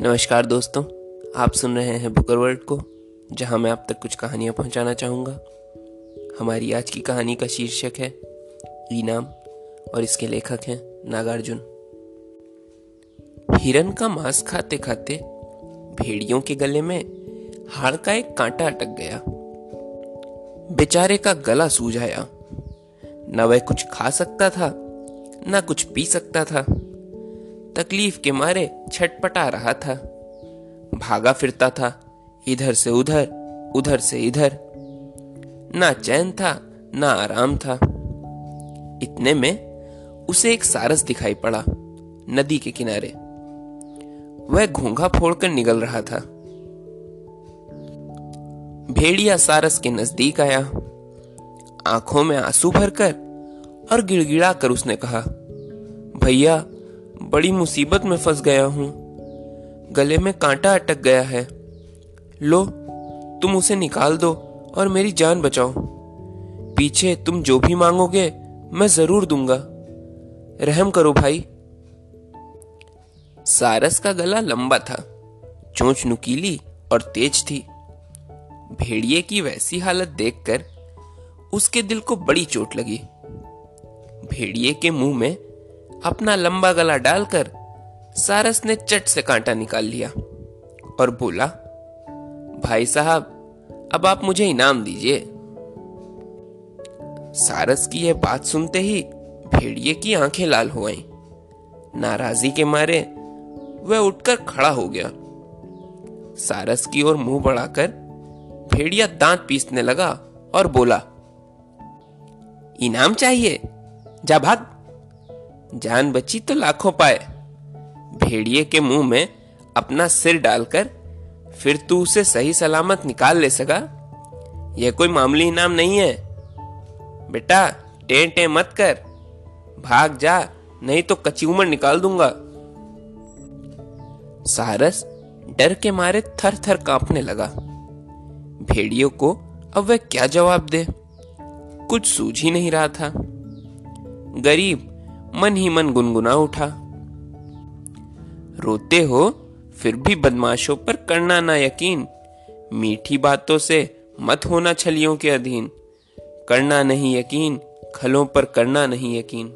नमस्कार दोस्तों, आप सुन रहे हैं बुकर वर्ल्ड को, जहाँ मैं आप तक कुछ कहानियाँ पहुंचाना चाहूँगा। हमारी आज की कहानी का शीर्षक है इनाम और इसके लेखक हैं नागार्जुन। हिरन का मांस खाते खाते भेड़ियों के गले में हाड़ का एक कांटा अटक गया। बेचारे का गला सूझ आया। न वह कुछ खा सकता था, न कुछ पी सकता था। तकलीफ़ के मारे छटपटा रहा था। भागा फिरता था, इधर से उधर उधर से इधर। ना चैन था, ना आराम था। इतने में उसे एक सारस दिखाई पड़ा, नदी के किनारे। वह घोंघा फोड़कर निकल रहा था। भेड़िया सारस के नज़दीक आया। आँखों में आँसू भरकर और गिड़गिड़ा कर उसने कहा, भैया बड़ी मुसीबत में फंस गया हूँ। गले में कांटा अटक गया है। लो, तुम उसे निकाल दो और मेरी जान बचाओ। पीछे तुम जो भी मांगोगे, मैं ज़रूर दूँगा। रहम करो भाई। सारस का गला लंबा था। चोंच नुकीली और तेज थी। भेड़िए की वैसी हालत देखकर उसके दिल को बड़ी चोट लगी। भेड़िए के मुँह में अपना लंबा गला डालकर सारस ने चट से कांटा निकाल लिया और बोला, भाई साहब, अब आप मुझे इनाम दीजिए। सारस की यह बात सुनते ही भेड़िए की आँखें लाल हो आई। नाराज़गी के मारे वह उठकर खड़ा हो गया। सारस की ओर मुँह बढ़ाकर भेड़िया दांत पीसने लगा और बोला, इनाम चाहिए जा भाग जान बची तो लाखों पाए। भेड़िए के मुँह में अपना सिर डालकर फिर तू उसे सही सलामत निकाल ले सका। यह कोई मामूली इनाम नहीं है। बेटा टे टे मत कर। भाग जा, नहीं तो कच्ची उमर निकाल दूँगा। सारस डर के मारे थर थर कांपने लगा। भेड़ियों को अब वह क्या जवाब दे? कुछ सूझ ही नहीं रहा था। गरीब मन ही मन गुनगुना उठा। रोते हो, फिर भी बदमाशों पर करना ना यकीन। मीठी बातों से मत होना छलियों के अधीन। करना नहीं यकीन, खलों पर करना नहीं यकीन।